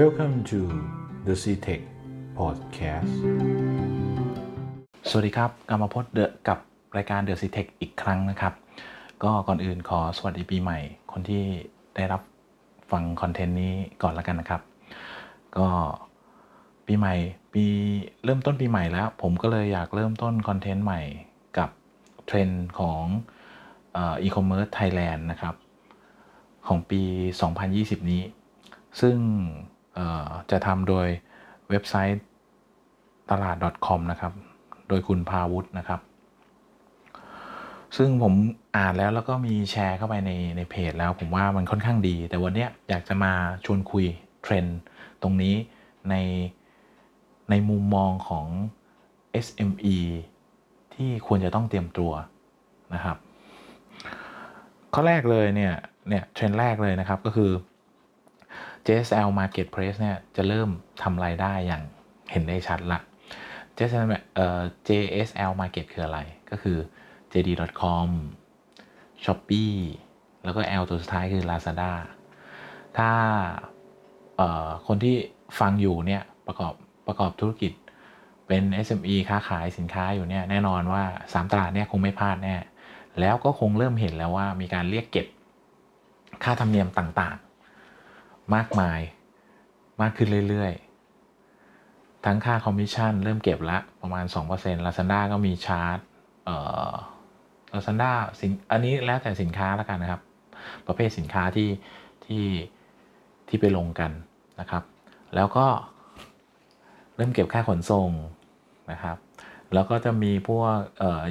Welcome to the CTech Podcast สวัสดีครับกลับมาพบเดอะกับรายการ The CTech อีกครั้งนะครับ ก็ก่อนอื่นขอสวัสดีปีใหม่ คนที่ได้รับฟังคอนเทนต์นี้ก่อนแล้วกันนะครับ ก็ปีใหม่ปีเริ่มต้นปีใหม่แล้ว ผมก็เลยอยากเริ่มต้นคอนเทนต์ใหม่กับเทรนด์ของ e-commerce Thailand นะครับ ของปี 2020 นี้ ซึ่ง จะทำโดยเว็บไซต์ตลาด .com นะครับ โดยคุณพาวุฒินะครับ ซึ่งผมอ่านแล้วแล้วก็มีแชร์เข้าไปในในเพจแล้วผมว่ามันค่อนข้างดี แต่วันนี้อยากจะมาชวนคุยเทรนด์ตรงนี้ในในมุมมองของ SME ที่ควรจะต้องเตรียมตัวนะครับ ข้อแรกเลยเนี่ยเนี่ยเทรนด์แรกเลยนะครับก็คือ JSL Marketplace เนี่ยจะเริ่มทำรายได้อย่างเห็นได้ชัดละ JSL เอ่อ JSL Market คืออะไร ก็คือ JD.com Shopee แล้วก็ L ตัวสุดท้ายคือ Lazada ถ้าคนที่ฟังอยู่เนี่ยประกอบประกอบธุรกิจเป็น SME ค้าขายสินค้าอยู่เนี่ยแน่นอนว่า 3 ตลาดเนี่ยคงไม่พลาดแน่ แล้วก็คงเริ่มเห็นแล้วว่ามีการเรียกเก็บค่าธรรมเนียมต่าง มากมาย มากขึ้นเรื่อยๆ ทั้งค่าคอมมิชชั่นเริ่มเก็บละประมาณ 2% Lazada ก็มีชาร์จเอ่อ Lazada สินอันนี้แล้วแต่สินค้าแล้วกันนะครับ ประเภทสินค้าที่ที่ที่ไปลงกันนะครับ แล้วก็เริ่มเก็บค่าขนส่งนะครับ แล้วก็จะมีพวก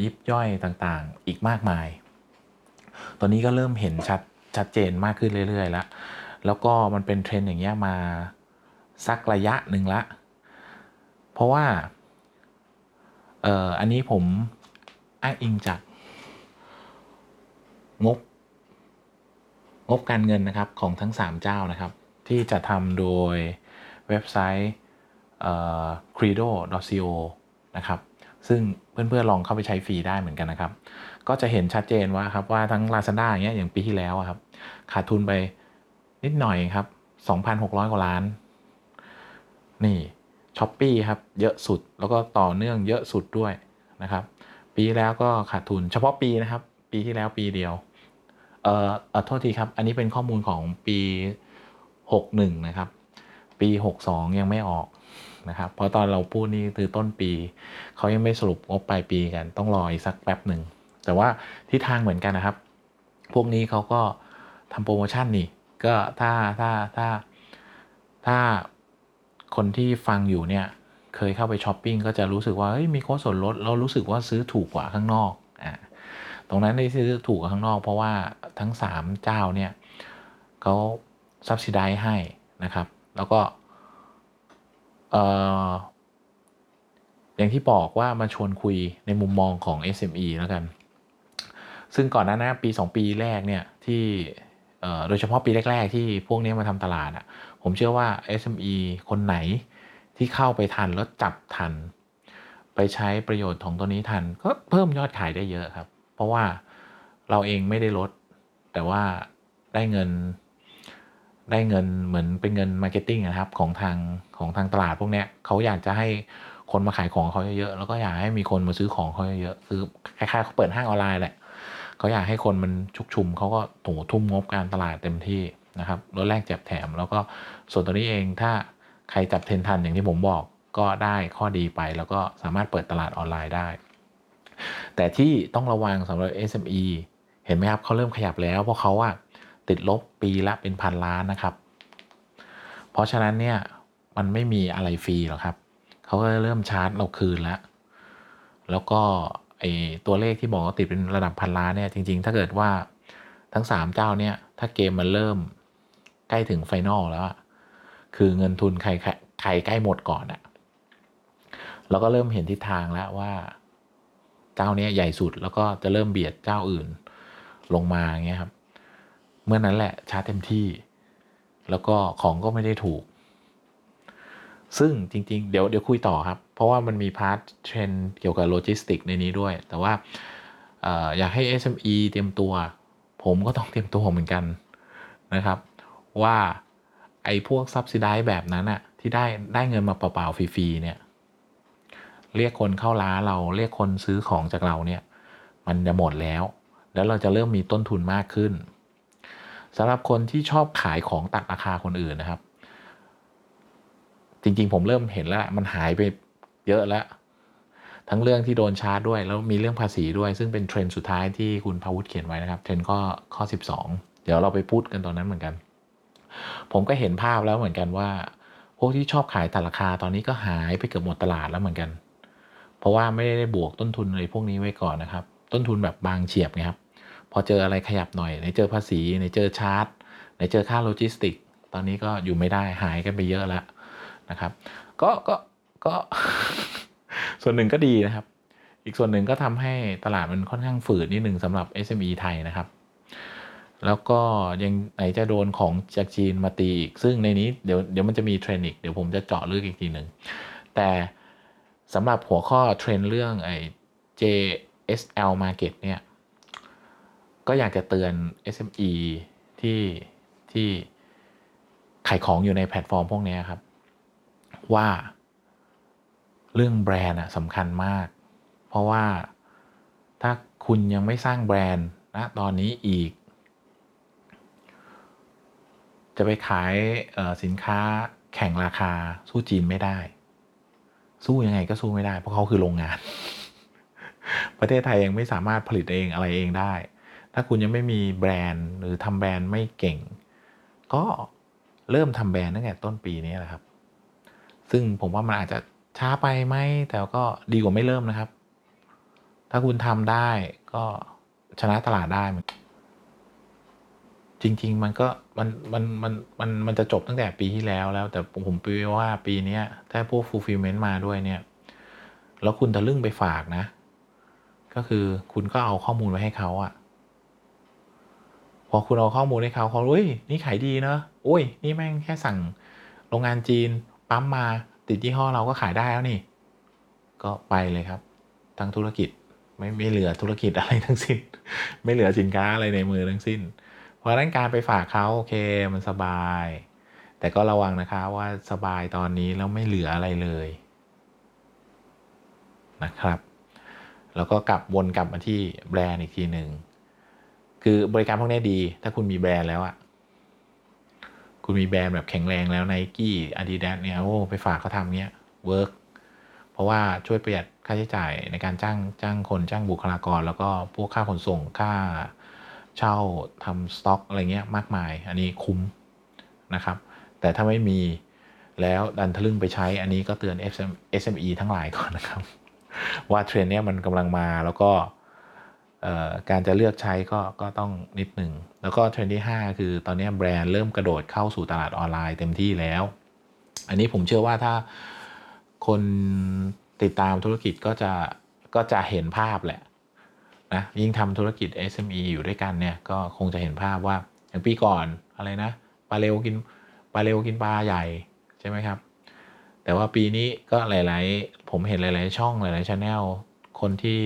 ยิบย่อยต่างๆ อีกมากมาย ตอนนี้ก็เริ่มเห็นชัดชัดเจนมากขึ้นเรื่อยๆ แล้ว แล้วก็มันเป็นเทรนอย่างเงี้ยมาสักระยะหนึ่งละ เพราะว่า เอ่อ อันนี้ผมอ้างอิงจาก งบ งบการเงินนะครับของทั้ง 3 เจ้านะครับ ที่จะทำโดยเว็บไซต์ credo.co นะครับ ซึ่งเพื่อนๆลองเข้าไปใช้ฟรีได้เหมือนกันนะครับ ก็จะเห็นชัดเจนว่าครับว่าทั้ง Lazada อย่างเงี้ยอย่างปีที่แล้วครับ ขาดทุนไป นิดหน่อยครับ 2,600 กว่าล้าน นี่ช้อปปีครับ เยอะสุดแล้วก็ต่อเนื่องเยอะสุดด้วยนะครับ ปีแล้วก็ขาดทุนเฉพาะปีนะครับ ปีที่แล้วปีเดียว เอ่อเออโทษทีครับ อันนี้เป็นข้อมูลของปี 61 นะครับ ปี 62 ยังไม่ออกนะครับ เพราะตอนเราพูดนี่คือต้นปี เขายังไม่สรุปงบปลายปีกัน ต้องรออีกสักแป๊บหนึ่ง แต่ว่าที่ทางเหมือนกันนะครับ พวกนี้เขาก็ทำโปรโมชั่นนี่ ก็ถ้าถ้าถ้าถ้าคนที่ฟังอยู่เนี่ย เคยเข้าไปช้อปปิ้งก็จะรู้สึกว่าเฮ้ยมีโค้ดส่วนลดเรารู้สึกว่าซื้อถูกกว่าข้างนอกอ่าตรงนั้นได้ซื้อถูกกว่าข้างนอก เพราะว่าทั้ง 3 เจ้าเนี่ยเขาซับซิได้ให้นะครับ แล้วก็อย่างที่บอกว่ามาชวนคุยในมุมมองของ SME แล้วกัน ซึ่งก่อนหน้านะปี 2 ปีแรกเนี่ยที่ โดยเฉพาะปีแรก ๆ ที่พวกนี้มาทำตลาดอะผมเชื่อว่า SME คนไหนที่เข้าไปทันแล้วจับทัน ไปใช้ประโยชน์ของตัวนี้ทัน ก็เพิ่มยอดขายได้เยอะครับ เพราะว่าเราเองไม่ได้ลด แต่ว่าได้เงินได้เงินเหมือนเป็นเงิน marketing นะครับของทางของทางตลาดพวกนี้เขาอยากจะให้คนมาขายของเขาเยอะๆแล้วก็อยากให้มีคนมาซื้อของเขาเยอะๆคือคล้ายๆเขาเปิดห้างออนไลน์แหละ เขาอยากให้คนมันชุกชุมเขาก็โถทุ่มงบการตลาดเต็มที่นะครับลดแรกแจกแถม แล้วก็ส่วนตัวนี้เองถ้าใครจับเทนทันอย่างที่ผมบอกก็ได้ข้อดีไป แล้วก็สามารถเปิดตลาดออนไลน์ได้ แต่ที่ต้องระวังสำหรับ SME เห็นไหมครับเขาเริ่มขยับแล้วเพราะเขาอะติดลบปีละเป็นพันล้านนะครับ เพราะฉะนั้นเนี่ยมันไม่มีอะไรฟรีหรอกครับ เขาก็เริ่มชาร์จเราคืนแล้ว แล้วก็ อตัวเลขที่บอกว่าติดเป็นระดับพันล้านเนี่ยจริง ๆ ถ้าเกิดว่าทั้ง 3 เจ้าเนี่ย ถ้าเกมมันเริ่มใกล้ถึงไฟนอลแล้วคือเงินทุนใครใครใกล้หมดก่อนอะเราก็เริ่มเห็นทิศทางแล้วว่า เจ้าเนี้ยใหญ่สุดแล้วก็จะเริ่มเบียดเจ้าอื่นลงมาเงี้ยครับ เมื่อนั้นแหละชาร์จเต็มที่ แล้วก็ของก็ไม่ได้ถูก ซึ่งจริง ๆ เดี๋ยวเดี๋ยวคุยต่อครับ เพราะว่ามันมี part เทรนด์เกี่ยวกับโลจิสติกในนี้ด้วย แต่ว่าอยากให้ SME เตรียมตัว ผมก็ต้องเตรียมตัวเหมือนกันนะครับ ว่าไอ้พวก subsidize แบบนั้นอะที่ได้ได้เงินมาเปล่าๆฟรีๆเนี่ยเรียกคนเข้าร้านเราเรียกคนซื้อของจากเราเนี่ย มันจะหมดแล้ว แล้วเราจะเริ่มมีต้นทุนมากขึ้นสำหรับคนที่ชอบขายของตัดราคาคนอื่นนะครับ จริงๆ ผมเริ่มเห็นแล้วมันหายไป เยอะแล้ว ทั้งเรื่องที่โดนชาร์จด้วย แล้วมีเรื่องภาษีด้วย ซึ่งเป็นเทรนด์สุดท้ายที่คุณพาวุฒิเขียนไว้นะครับ เทรนด์ข้อข้อ 12 เดี๋ยวเราไปพูดกันตอนนั้นเหมือนกัน ผมก็เห็นภาพแล้วเหมือนกันว่า พวกที่ชอบขายตัดราคาตอนนี้ก็หายไปเกือบหมดตลาดแล้วเหมือนกัน เพราะว่าไม่ได้บวกต้นทุนอะไรพวกนี้ไว้ก่อนนะครับ ต้นทุนแบบบางเฉียบไงครับ พอเจออะไรขยับหน่อยในเจอภาษีในเจอชาร์จในเจอค่าโลจิสติก ตอนนี้ก็อยู่ไม่ได้หายกันไปเยอะแล้วนะครับ ก็ก็ ก็ส่วนหนึ่งก็ดีนะครับ อีกส่วนหนึ่งก็ทำให้ตลาดมันค่อนข้างฝืดนิดหนึ่งสำหรับ SME ไทยนะครับ แล้วก็ยังไหนจะโดนของจากจีนมาตีอีก ซึ่งในนี้เดี๋ยวเดี๋ยวมันจะมีเทรนด์อีก เดี๋ยวผมจะเจาะลึกอีกทีหนึ่ง แต่สำหรับหัวข้อเทรนด์เรื่องไอ้ JSL market เนี่ยก็อยากจะเตือน SME ที่ที่ขายของอยู่ในแพลตฟอร์มพวกนี้ครับ ว่า เรื่องแบรนด์สำคัญมาก เพราะว่าถ้าคุณยังไม่สร้างแบรนด์นะตอนนี้อีก จะไปขายสินค้าแข่งราคาสู้จีนไม่ได้ สู้ยังไงก็สู้ไม่ได้ เพราะเขาคือโรงงาน ประเทศไทยยังไม่สามารถผลิตเองอะไรเองได้ ถ้าคุณยังไม่มีแบรนด์หรือทำแบรนด์ไม่เก่ง ก็เริ่มทำแบรนด์ตั้งแต่ต้นปีนี้แหละครับ ซึ่งผมว่ามันอาจจะ ช้าไปไหมแต่ก็ดีกว่าไม่เริ่มนะครับ ถ้าคุณทำได้ก็ชนะตลาดได้ จริง ๆ มันก็มันมันมันมันมันจะจบตั้งแต่ปีที่แล้วแล้ว แต่ผมปีว่าปีนี้ถ้าพวก fulfillment มาด้วยเนี่ย แล้วคุณทะลึ่งไปฝากนะ ก็คือคุณก็เอาข้อมูลไว้ให้เขาอะพอคุณเอาข้อมูลให้เขาเขาอุ้ยนี่ขายดีเนอะโอ้ย นี่แม่งแค่สั่งโรงงานจีนปั๊มมา ติดยี่ห้อเราก็ขายได้แล้วนี่ ก็ไปเลยครับ ทั้งธุรกิจไม่ไม่เหลือธุรกิจอะไรทั้งสิ้น ไม่เหลือสินค้าอะไรในมือทั้งสิ้น เพราะนั้นการไปฝากเขาโอเคมันสบาย แต่ก็ระวังนะคะว่าสบายตอนนี้แล้วไม่เหลืออะไรเลยนะครับ แล้วก็กลับวนกลับมาที่แบรนด์อีกทีหนึ่งคือบริการพวกนี้ดี ถ้าคุณมีแบรนด์แล้วอะ คุณมีแบรนด์แบบแข็งแรงแล้วไนกี้อาดิดาสเนี่ยโอ้ไปฝากเขาทำเนี้ยwork เพราะว่าช่วยประหยัดค่าใช้จ่ายในการจ้างจ้างคนจ้างบุคลากร แล้วก็พวกค่าขนส่งค่าเช่าทำสต็อกอะไรเงี้ยมากมาย อันนี้คุ้มนะครับ แต่ถ้าไม่มีแล้วดันทะลึ่งไปใช้อันนี้ก็เตือน SME ทั้งหลายก่อนนะครับ ว่าเทรนด์นี้มันกำลังมาแล้วก็ การจะเลือกใช้ก็ก็ต้องนิดหนึ่ง แล้วก็เทรนด์ที่ 5 คือตอนนี้แบรนด์เริ่มกระโดดเข้าสู่ตลาดออนไลน์เต็มที่แล้ว อันนี้ผมเชื่อว่าถ้าคนติดตามธุรกิจก็จะก็จะเห็นภาพแหละนะยิ่งทำธุรกิจ SME อยู่ด้วยกันเนี่ยก็คงจะเห็นภาพว่าอย่างปีก่อนอะไรนะปลาเร็วกินปลาเร็วกินปลาใหญ่ใช่ไหมครับ แต่ว่าปีนี้ก็หลาย ๆ ผมเห็นหลาย ๆ ช่องหลายๆชาแนล คนที่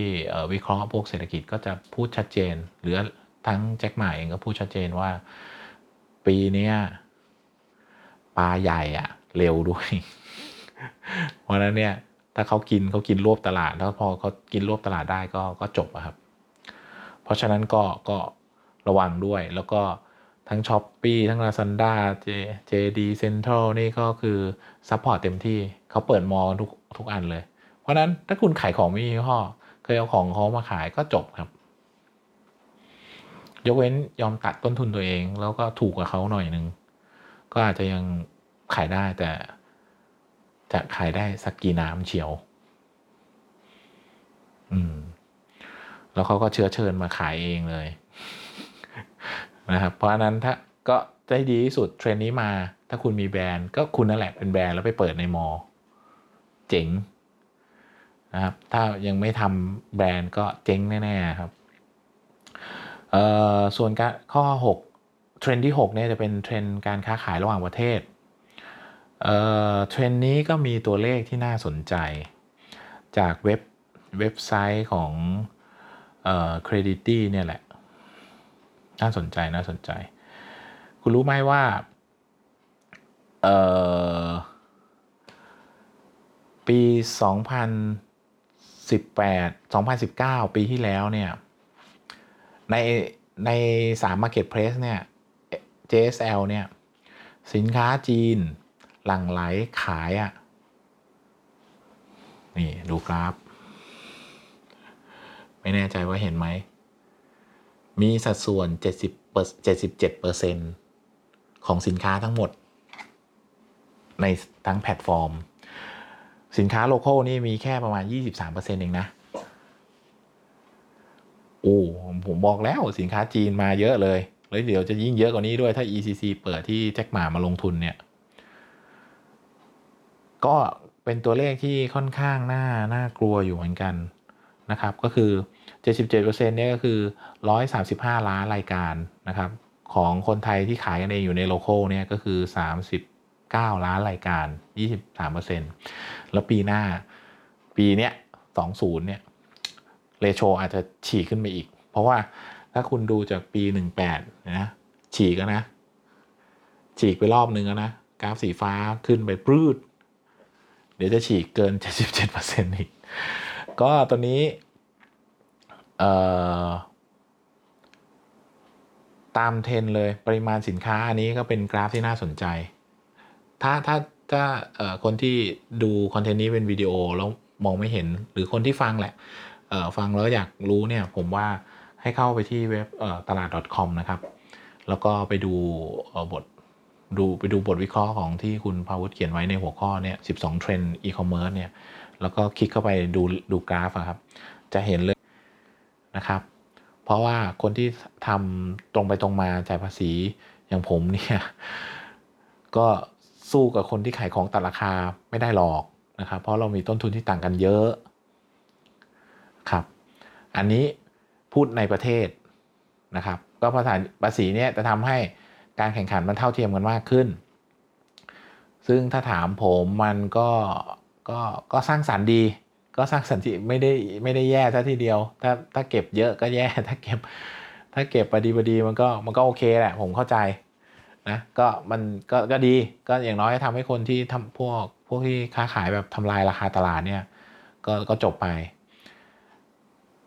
วิเคราะห์พวกเศรษฐกิจก็จะพูดชัดเจน หรือทั้งแจ็คหมาเองก็พูดชัดเจนว่า ปีนี้ปลาใหญ่อะเร็วด้วย เพราะนั้นเนี่ย ถ้าเขากินเขากินรวบตลาด แล้วพอเขากินรวบตลาดได้ก็ก็จบครับ เพราะฉะนั้นก็ก็ระวังด้วยแล้วก็ทั้ง Shopee ทั้ง Lazada J JD Central นี่ก็คือ support เต็มที่เขาเปิด mall ทุกทุกอันเลย ราะนั้นถ้าคุณขายของไม่มียี่ห้อ เคยเอาของเขามาขายก็จบครับ ยกเว้นยอมตัดต้นทุนตัวเอง แล้วก็ถูกกว่าเขาหน่อยหนึ่งก็อาจจะยังขายได้แต่ จะขายได้สักกี่น้ำเฉียว อืม แล้วเขาก็เชื้อเชิญมาขายเองเลย นะครับ เพราะนั้นถ้าก็ได้ดีที่สุดเทรนนี้มา ถ้าคุณมีแบรนด์ก็คุณนั่นแหละเป็นแบรนด์แล้วไปเปิดในมอ เจ๋ง นะครับ ถ้ายังไม่ทำแบรนด์ก็เจ๊งแน่ๆครับส่วนข้อ 6 เทรนด์ที่6เนี่ยจะเป็นเทรนด์การค้าขายระหว่างประเทศเทรนด์นี้ก็มีตัวเลขที่น่าสนใจ จากเว็บเว็บไซต์ของเครดิตี้เนี่ยแหละ น่าสนใจน่าสนใจ คุณรู้ไหมว่าเอ่ อปี2018 2019 ปีที่แล้วเนี่ย ในในสาม Marketplace เนี่ย JSL เนี่ย สินค้าจีนหลั่งไหลขายอะ่ะ นี่ดูกราฟ ไม่แน่ใจว่าเห็นไหม มีสัดส่วน 70 77เปอร์เซ็นของสินค้าทั้งหมด ในทั้งแพลตฟอร์ม สินค้า local นี่มีแค่ประมาณ 23%เองนะ โอ้ผมบอกแล้วสินค้าจีนมาเยอะเลยแล้วเดี๋ยวจะยิ่งเยอะกว่านี้ด้วยถ้า EEC เปิดที่แจ็คหมามาลงทุนเนี่ย ก็เป็นตัวเลขที่ค่อนข้างน่าน่ากลัวอยู่เหมือนกันนะครับ ก็คือ 77%เนี่ยก็คือ 135 ล้านรายการนะครับ ของคนไทยที่ขายกันเองอยู่ในโลโก้เนี่ยก็คือ 9 ล้านรายการ 23%แล้วปีหน้าปีเนี้ย20 เนี่ยเรโชอาจจะฉีกขึ้นไปอีก เพราะว่าถ้าคุณดูจากปี 18 นะ ฉีกนะ ฉีกไปรอบนึงนะ กราฟสีฟ้าขึ้นไปปลื้ดเดี๋ยวจะฉีกเกิน 77%อีก ก็ตอนนี้ตามเทรนด์เลยปริมาณสินค้าอันนี้ก็เป็นกราฟที่น่าสนใจ ถ้าถ้าถ้าคนที่ดู content นี้เป็นวิดีโอแล้วมองไม่เห็นหรือคนที่ฟังแหละฟังแล้วอยากรู้เนี่ยผมว่าให้เข้าไปที่เว็บตลาด .com นะครับ แล้วก็ไปดูบทดูไปดูบทวิเคราะห์ของที่คุณพาวุฒิเขียนไว้ในหัวข้อเนี่ย 12 เทรนด์อีคอมเมิร์ซเนี่ย แล้วก็คลิกเข้าไปดูดูกราฟครับ จะเห็นเลยนะครับ เพราะว่าคนที่ทำตรงไปตรงมาจ่ายภาษีอย่างผมเนี่ย ก็ สู้กับคนที่ขายของตัดราคาไม่ได้หรอกนะครับเพราะเรามีต้นทุนที่ต่างกันเยอะครับอันนี้พูดในประเทศนะครับ ก็ภาษาภาษีเนี่ยจะทำให้การแข่งขันมันเท่าเทียมกันมากขึ้น ซึ่งถ้าถามผมมันก็ก็ก็สร้างสารรค์ดี ก็สร้างสรรค์ที่ไม่ได้ไม่ได้แย่ซะทีเดียว ถ้าถ้าเก็บเยอะก็แย่ถ้าเก็บ ถ้าเก็บปดีปดีมันก็มันก็โอเคแหละผมเข้าใจ นะก็มันก็ก็ดีก็อย่างน้อยทำให้คนที่ทำพวกพวกที่ค้าขายแบบทำลายราคาตลาดเนี่ยก็ก็จบไป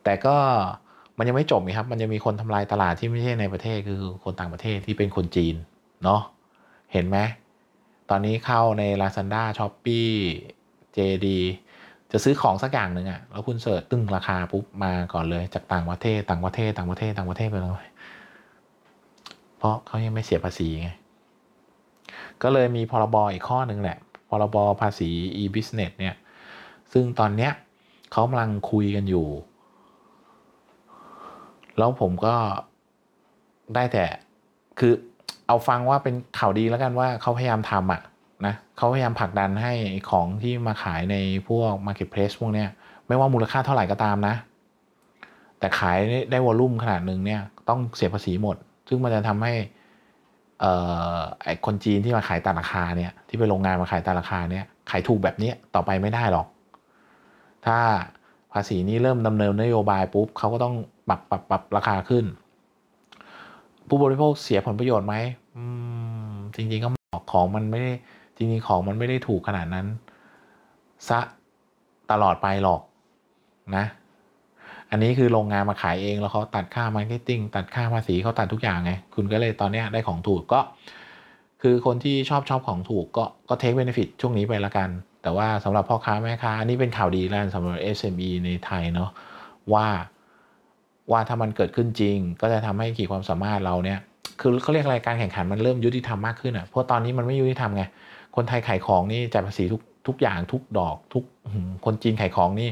แต่ก็มันยังไม่จบครับ มันจะมีคนทำลายตลาดที่ไม่ใช่ในประเทศคือคนต่างประเทศที่เป็นคนจีนเนาะเห็นไหมตอนนี้เข้าใน Lazada s h o p e e JD จะซื้อของสักอย่างหนึ่งอะแล้วคุณเสิร์ชตึ้งราคาปุ๊บมาก่อนเลยจากต่างประเทศต่างประเทศต่างประเทศต่างประเทศไปเลย เพราะเขายังไม่เสียภาษีไง ก็เลยมีพรบอีกข้อหนึ่งแหละ พรบภาษี e-business เนี่ย ซึ่งตอนเนี้ยเขากำลังคุยกันอยู่ แล้วผมก็ได้แต่คือเอาฟังว่าเป็นข่าวดีแล้วกันว่าเขาพยายามทำอะนะเขาพยายามผลักดันให้ของที่มาขายในพวก Marketplace พวกเนี้ยไม่ว่ามูลค่าเท่าไหร่ก็ตามนะ แต่ขายได้วอลลุ่มขนาดหนึ่งเนี่ย ต้องเสียภาษีหมด ซึ่งมันจะทำให้เอ่อคนจีนที่มาขายตามราคาเนี่ยที่ไปโรงงานมาขายตามราคาเนี่ยขายถูกแบบนี้ต่อไปไม่ได้หรอก ถ้าภาษีนี้เริ่มดำเนินนโยบายปุ๊บเขาก็ต้องปรับปรับปรับราคาขึ้น ผู้บริโภคเสียผลประโยชน์ไหมจริงๆก็ของมันไม่ได้จริงๆของมันไม่ได้ถูกขนาดนั้นซะตลอดไปหรอกนะ อันนี้คือโรงงานมาขายเองแล้วเขาตัดค่า marketing ตัดค่าภาษีเขาตัดทุกอย่างไง คุณก็เลยตอนนี้ได้ของถูกก็ คือคนที่ชอบชอบของถูกก็ก็ take benefit ช่วงนี้ไปละกัน แต่ว่าสำหรับพ่อค้าแม่ค้าอันนี้เป็นข่าวดีแล้วสำหรับ SME ในไทยเนาะว่าว่าถ้ามันเกิดขึ้นจริง ก็จะทำให้ขีดความสามารถเราเนี่ยคือเขาเรียกอะไรการแข่งขันมันเริ่มยุติธรรมมากขึ้นอะเพราะตอนนี้มันไม่ยุติธรรมไงคนไทยขายของนี่จ่ายภาษีทุกทุกอย่างทุกดอกทุกคนจีนขายของนี่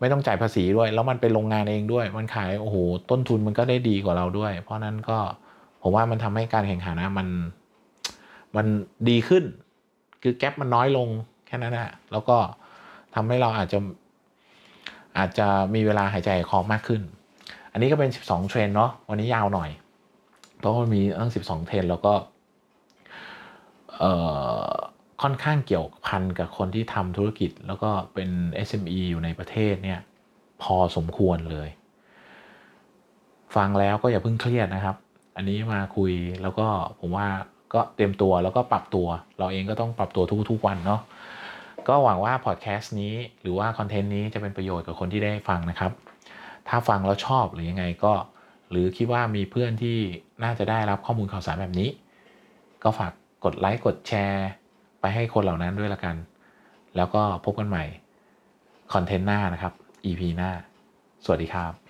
ไม่ต้องจ่ายภาษีด้วย แล้วมันเป็นโรงงานเองด้วย มันขายโอ้โหต้นทุนมันก็ได้ดีกว่าเราด้วย เพราะนั้นก็ผมว่ามันทำให้การแข่งขันนะมันมันดีขึ้น คือแกลบมันน้อยลงแค่นั้นแหละแล้วก็ทำให้เราอาจจะอาจจะมีเวลาหายใจคอมากขึ้น อันนี้ก็เป็น 12 เทรนเนาะวันนี้ยาวหน่อย เพราะมันมีตั้ง 12 เทรนแล้วก็เอ่อ ค่อนข้างเกี่ยวพันกับคนที่ทำธุรกิจ แล้วก็เป็น SME อยู่ในประเทศเนี่ยพอสมควรเลย ฟังแล้วก็อย่าเพิ่งเครียดนะครับ อันนี้มาคุยแล้วก็ผมว่าก็เตรียมตัวแล้วก็ปรับตัว เราเองก็ต้องปรับตัวทุกๆวันเนาะก็หวังว่าพอดแคสต์นี้หรือว่าคอนเทนต์นี้จะเป็นประโยชน์กับคนที่ได้ฟังนะครับ ถ้าฟังแล้วชอบหรือยังไงก็ หรือคิดว่ามีเพื่อนที่น่าจะได้รับข้อมูลข่าวสารแบบนี้ ก็ฝากกดไลค์กดแชร์ ให้คนเหล่านั้นด้วยละกัน แล้วก็พบกันใหม่คอนเทนต์หน้านะครับ EP หน้า สวัสดีครับ